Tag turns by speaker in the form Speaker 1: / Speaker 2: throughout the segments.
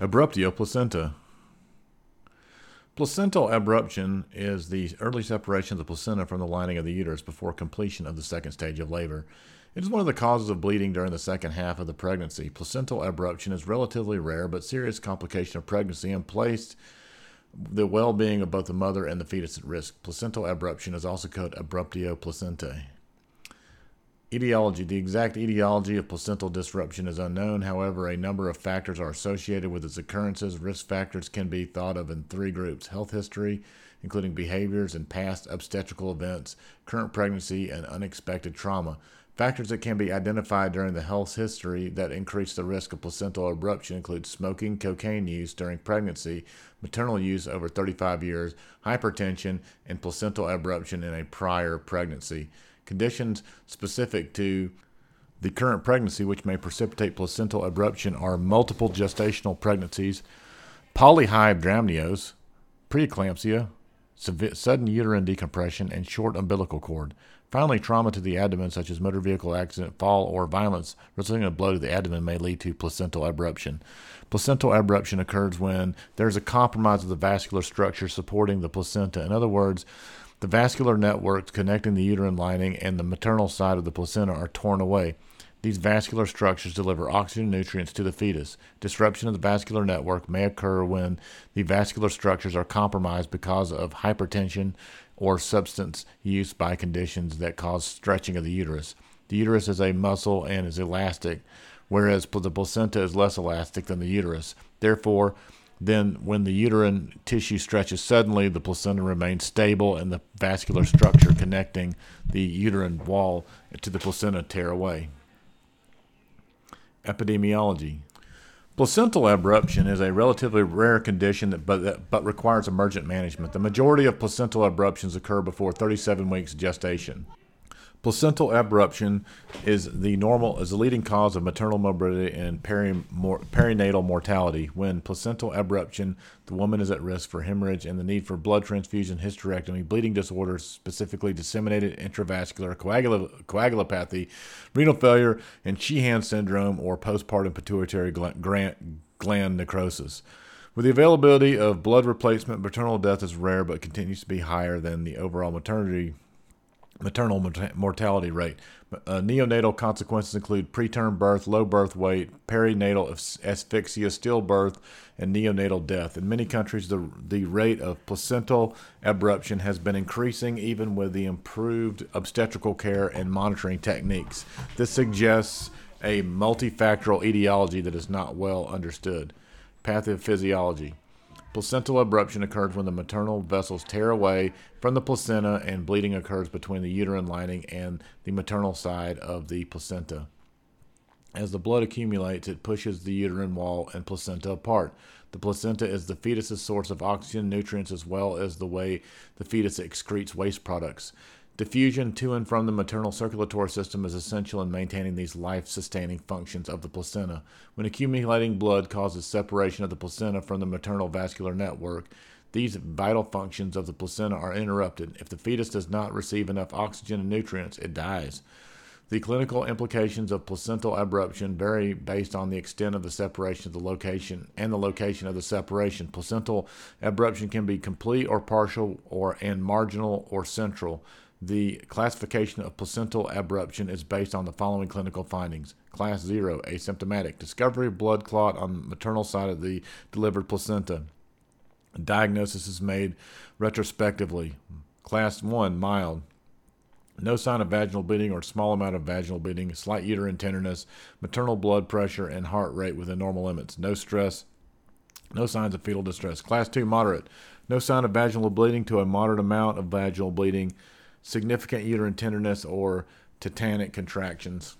Speaker 1: Abruptio placenta. Placental abruption is the early separation of the placenta from the lining of the uterus before completion of the second stage of labor. It is one of the causes of bleeding during the second half of the pregnancy. Placental abruption is relatively rare but serious complication of pregnancy and placed the well-being of both the mother and the fetus at risk. Placental abruption is also called abruptio placentae. Etiology. The exact etiology of placental disruption is unknown. However, a number of factors are associated with its occurrences. Risk factors can be thought of in three groups health history, including behaviors and past obstetrical events, current pregnancy, and unexpected trauma. Factors that can be identified during the health history that increase the risk of placental abruption include smoking, cocaine use during pregnancy, maternal use over 35 years, hypertension, and placental abruption in a prior pregnancy. Conditions specific to the current pregnancy, which may precipitate placental abruption, are multiple gestational pregnancies, polyhydramnios, preeclampsia, sudden uterine decompression, and short umbilical cord. Finally, trauma to the abdomen, such as motor vehicle accident, fall, or violence resulting in a blow to the abdomen, may lead to placental abruption. Placental abruption occurs when there is a compromise of the vascular structure supporting the placenta. In other words, the vascular networks connecting the uterine lining and the maternal side of the placenta are torn away. These vascular structures deliver oxygen and nutrients to the fetus. Disruption of the vascular network may occur when the vascular structures are compromised because of hypertension or substance use by conditions that cause stretching of the uterus. The uterus is a muscle and is elastic, whereas the placenta is less elastic than the uterus. Therefore, then, when the uterine tissue stretches suddenly, the placenta remains stable and the vascular structure connecting the uterine wall to the placenta tear away. Epidemiology Placental abruption is a relatively rare condition that, but, that, but requires emergent management. The majority of placental abruptions occur before 37 weeks gestation. Placental abruption is the normal is the leading cause of maternal morbidity and perinatal mortality. When placental abruption, the woman is at risk for hemorrhage and the need for blood transfusion, hysterectomy, bleeding disorders, specifically disseminated intravascular coagul- coagulopathy, renal failure, and Sheehan syndrome or postpartum pituitary gland, gland necrosis. With the availability of blood replacement, maternal death is rare but continues to be higher than the overall maternity maternal mortality rate. Uh, neonatal consequences include preterm birth, low birth weight, perinatal asphyxia, stillbirth, and neonatal death. In many countries, the, the rate of placental abruption has been increasing even with the improved obstetrical care and monitoring techniques. This suggests a multifactorial etiology that is not well understood. Pathophysiology. Placental abruption occurs when the maternal vessels tear away from the placenta and bleeding occurs between the uterine lining and the maternal side of the placenta. As the blood accumulates, it pushes the uterine wall and placenta apart. The placenta is the fetus's source of oxygen nutrients as well as the way the fetus excretes waste products. Diffusion to and from the maternal circulatory system is essential in maintaining these life sustaining functions of the placenta. When accumulating blood causes separation of the placenta from the maternal vascular network, these vital functions of the placenta are interrupted. If the fetus does not receive enough oxygen and nutrients, it dies. The clinical implications of placental abruption vary based on the extent of the separation of the location and the location of the separation. Placental abruption can be complete or partial or and marginal or central. The classification of placental abruption is based on the following clinical findings. Class 0, asymptomatic. Discovery of blood clot on the maternal side of the delivered placenta. Diagnosis is made retrospectively. Class 1, mild. No sign of vaginal bleeding or small amount of vaginal bleeding, slight uterine tenderness, maternal blood pressure, and heart rate within normal limits. No stress, no signs of fetal distress. Class 2, moderate. No sign of vaginal bleeding to a moderate amount of vaginal bleeding significant uterine tenderness or tetanic contractions,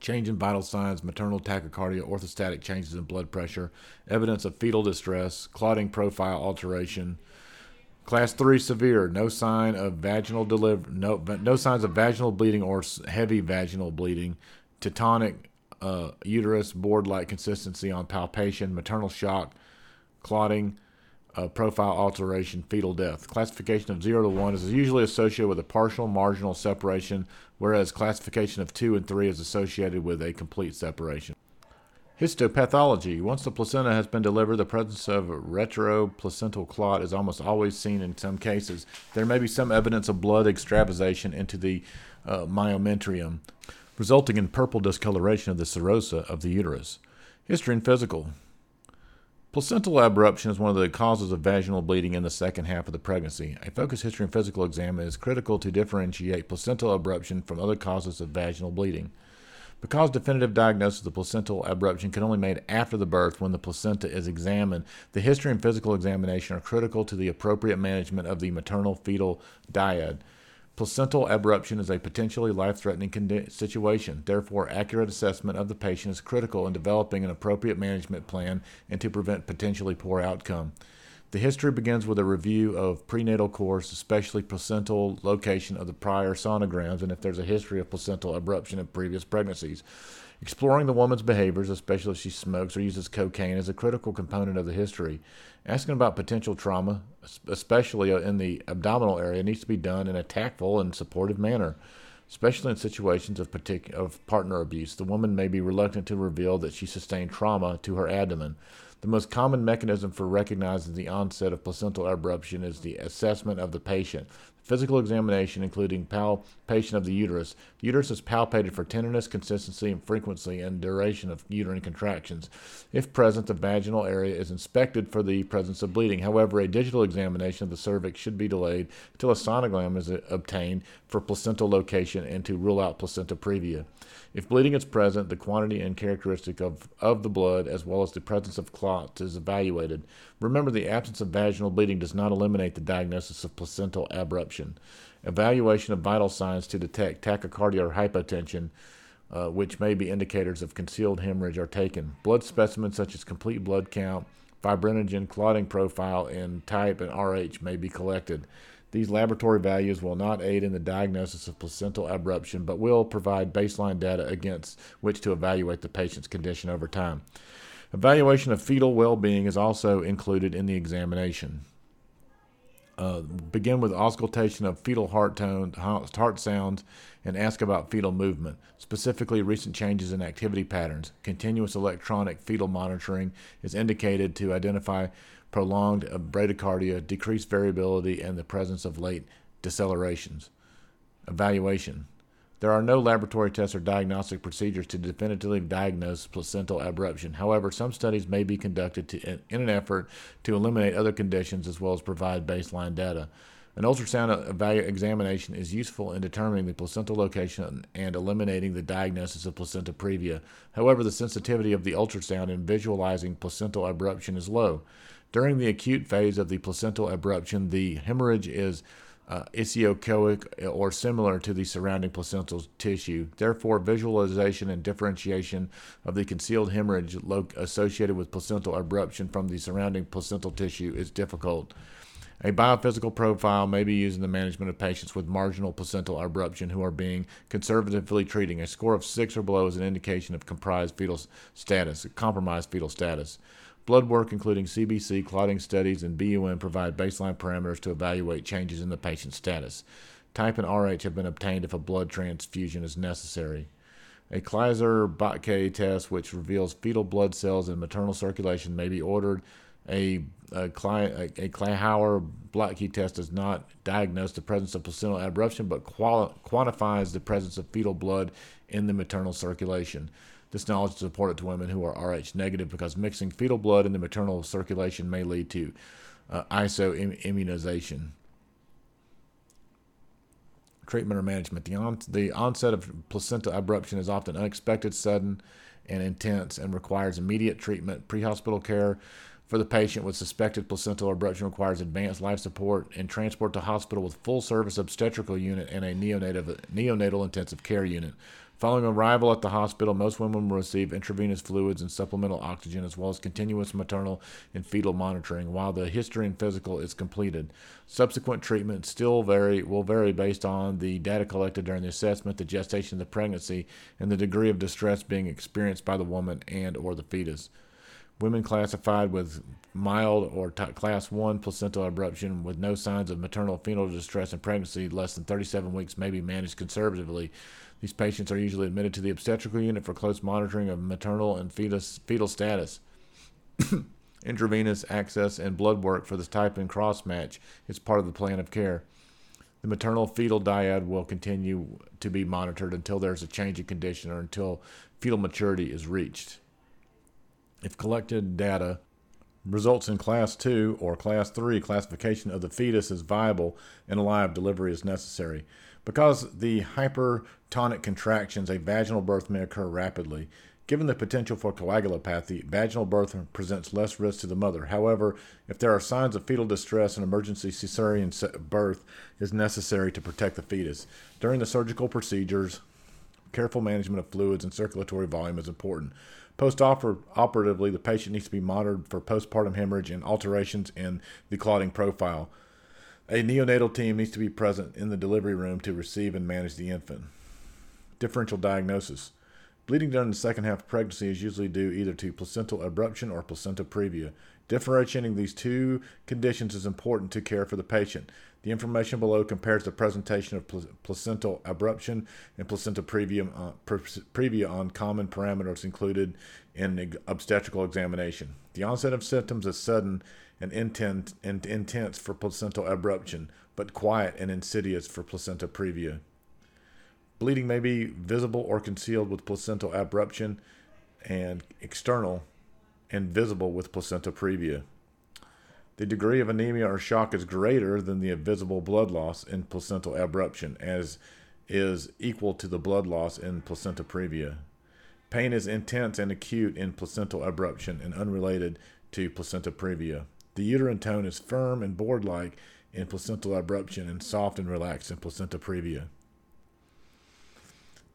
Speaker 1: change in vital signs, maternal tachycardia, orthostatic changes in blood pressure, evidence of fetal distress, clotting profile alteration. Class three severe, no sign of vaginal deliver, no no signs of vaginal bleeding or heavy vaginal bleeding, tetanic uh, uterus, board-like consistency on palpation, maternal shock, clotting, uh, profile alteration, fetal death. Classification of 0 to 1 is usually associated with a partial marginal separation, whereas classification of 2 and 3 is associated with a complete separation. Histopathology. Once the placenta has been delivered, the presence of retroplacental clot is almost always seen in some cases. There may be some evidence of blood extravasation into the uh, myometrium, resulting in purple discoloration of the serosa of the uterus. History and physical. Placental abruption is one of the causes of vaginal bleeding in the second half of the pregnancy. A focused history and physical exam is critical to differentiate placental abruption from other causes of vaginal bleeding. Because definitive diagnosis of placental abruption can only be made after the birth when the placenta is examined, the history and physical examination are critical to the appropriate management of the maternal fetal dyad. Placental abruption is a potentially life threatening condi- situation. Therefore, accurate assessment of the patient is critical in developing an appropriate management plan and to prevent potentially poor outcome. The history begins with a review of prenatal course, especially placental location of the prior sonograms, and if there's a history of placental abruption in previous pregnancies. Exploring the woman's behaviors, especially if she smokes or uses cocaine, is a critical component of the history. Asking about potential trauma, especially in the abdominal area, needs to be done in a tactful and supportive manner. Especially in situations of, partic- of partner abuse, the woman may be reluctant to reveal that she sustained trauma to her abdomen. The most common mechanism for recognizing the onset of placental abruption is the assessment of the patient. Physical examination, including palpation of the uterus. The uterus is palpated for tenderness, consistency, and frequency and duration of uterine contractions. If present, the vaginal area is inspected for the presence of bleeding. However, a digital examination of the cervix should be delayed until a sonogram is obtained for placental location and to rule out placenta previa. If bleeding is present, the quantity and characteristic of, of the blood, as well as the presence of clots, is evaluated. Remember, the absence of vaginal bleeding does not eliminate the diagnosis of placental abruption. Evaluation of vital signs to detect tachycardia or hypotension, uh, which may be indicators of concealed hemorrhage, are taken. Blood specimens such as complete blood count, fibrinogen, clotting profile, and type and RH may be collected. These laboratory values will not aid in the diagnosis of placental abruption, but will provide baseline data against which to evaluate the patient's condition over time. Evaluation of fetal well being is also included in the examination. Uh, begin with auscultation of fetal heart tone, heart sounds, and ask about fetal movement, specifically recent changes in activity patterns. Continuous electronic fetal monitoring is indicated to identify prolonged bradycardia, decreased variability, and the presence of late decelerations. Evaluation. There are no laboratory tests or diagnostic procedures to definitively diagnose placental abruption. However, some studies may be conducted to, in, an effort to eliminate other conditions as well as provide baseline data. An ultrasound examination is useful in determining the placental location and eliminating the diagnosis of placenta previa. However, the sensitivity of the ultrasound in visualizing placental abruption is low. During the acute phase of the placental abruption, the hemorrhage is uh, or similar to the surrounding placental tissue. Therefore, visualization and differentiation of the concealed hemorrhage lo- associated with placental abruption from the surrounding placental tissue is difficult. A biophysical profile may be used in the management of patients with marginal placental abruption who are being conservatively treating. A score of six or below is an indication of comprised fetal status, compromised fetal status. Blood work, including CBC, clotting studies, and BUN, provide baseline parameters to evaluate changes in the patient's status. Type and RH have been obtained if a blood transfusion is necessary. A Kleihauer-Betke test, which reveals fetal blood cells in maternal circulation, may be ordered. A, a, a Kleihauer-Betke test does not diagnose the presence of placental abruption, but quantifies the presence of fetal blood in the maternal circulation. This knowledge is important to women who are Rh negative because mixing fetal blood in the maternal circulation may lead to uh, isoimmunization. Treatment or management. The, on, the onset of placenta abruption is often unexpected, sudden, and intense and requires immediate treatment. Pre hospital care for the patient with suspected placental abruption requires advanced life support and transport to hospital with full service obstetrical unit and a neonatal, neonatal intensive care unit. Following arrival at the hospital, most women will receive intravenous fluids and supplemental oxygen, as well as continuous maternal and fetal monitoring while the history and physical is completed. Subsequent treatment still vary will vary based on the data collected during the assessment, the gestation of the pregnancy, and the degree of distress being experienced by the woman and or the fetus. Women classified with mild or t- class 1 placental abruption with no signs of maternal fetal distress in pregnancy less than 37 weeks may be managed conservatively. These patients are usually admitted to the obstetrical unit for close monitoring of maternal and fetus, fetal status. Intravenous access and blood work for the type and cross match is part of the plan of care. The maternal fetal dyad will continue to be monitored until there's a change in condition or until fetal maturity is reached. If collected data results in class 2 or class 3 classification of the fetus as viable and alive delivery is necessary. Because the hypertonic contractions a vaginal birth may occur rapidly. Given the potential for coagulopathy vaginal birth presents less risk to the mother. However if there are signs of fetal distress an emergency cesarean birth is necessary to protect the fetus. During the surgical procedures careful management of fluids and circulatory volume is important Post-operatively, the patient needs to be monitored for postpartum hemorrhage and alterations in the clotting profile. A neonatal team needs to be present in the delivery room to receive and manage the infant. Differential diagnosis. Bleeding during the second half of pregnancy is usually due either to placental abruption or placenta previa. Differentiating these two conditions is important to care for the patient. The information below compares the presentation of placental abruption and placenta previa, uh, previa on common parameters included in obstetrical examination. The onset of symptoms is sudden and intent, and intense for placental abruption, but quiet and insidious for placenta previa. Bleeding may be visible or concealed with placental abruption and external and visible with placenta previa. The degree of anemia or shock is greater than the visible blood loss in placental abruption, as is equal to the blood loss in placenta previa. Pain is intense and acute in placental abruption and unrelated to placenta previa. The uterine tone is firm and board like in placental abruption and soft and relaxed in placenta previa.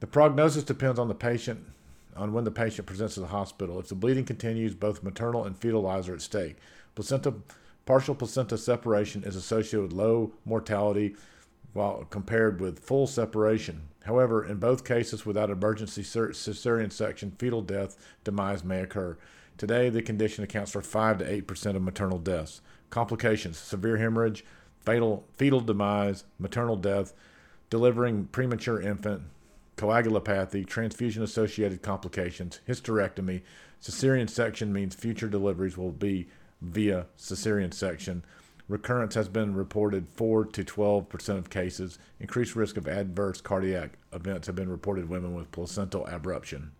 Speaker 1: The prognosis depends on the patient, on when the patient presents to the hospital. If the bleeding continues, both maternal and fetal lives are at stake. Placenta Partial placenta separation is associated with low mortality while compared with full separation. However, in both cases without emergency cesarean section, fetal death demise may occur. Today, the condition accounts for 5 to 8% of maternal deaths. Complications severe hemorrhage, fatal, fetal demise, maternal death, delivering premature infant, coagulopathy, transfusion associated complications, hysterectomy. Cesarean section means future deliveries will be via cesarean section. Recurrence has been reported 4 to 12 percent of cases. Increased risk of adverse cardiac events have been reported in women with placental abruption.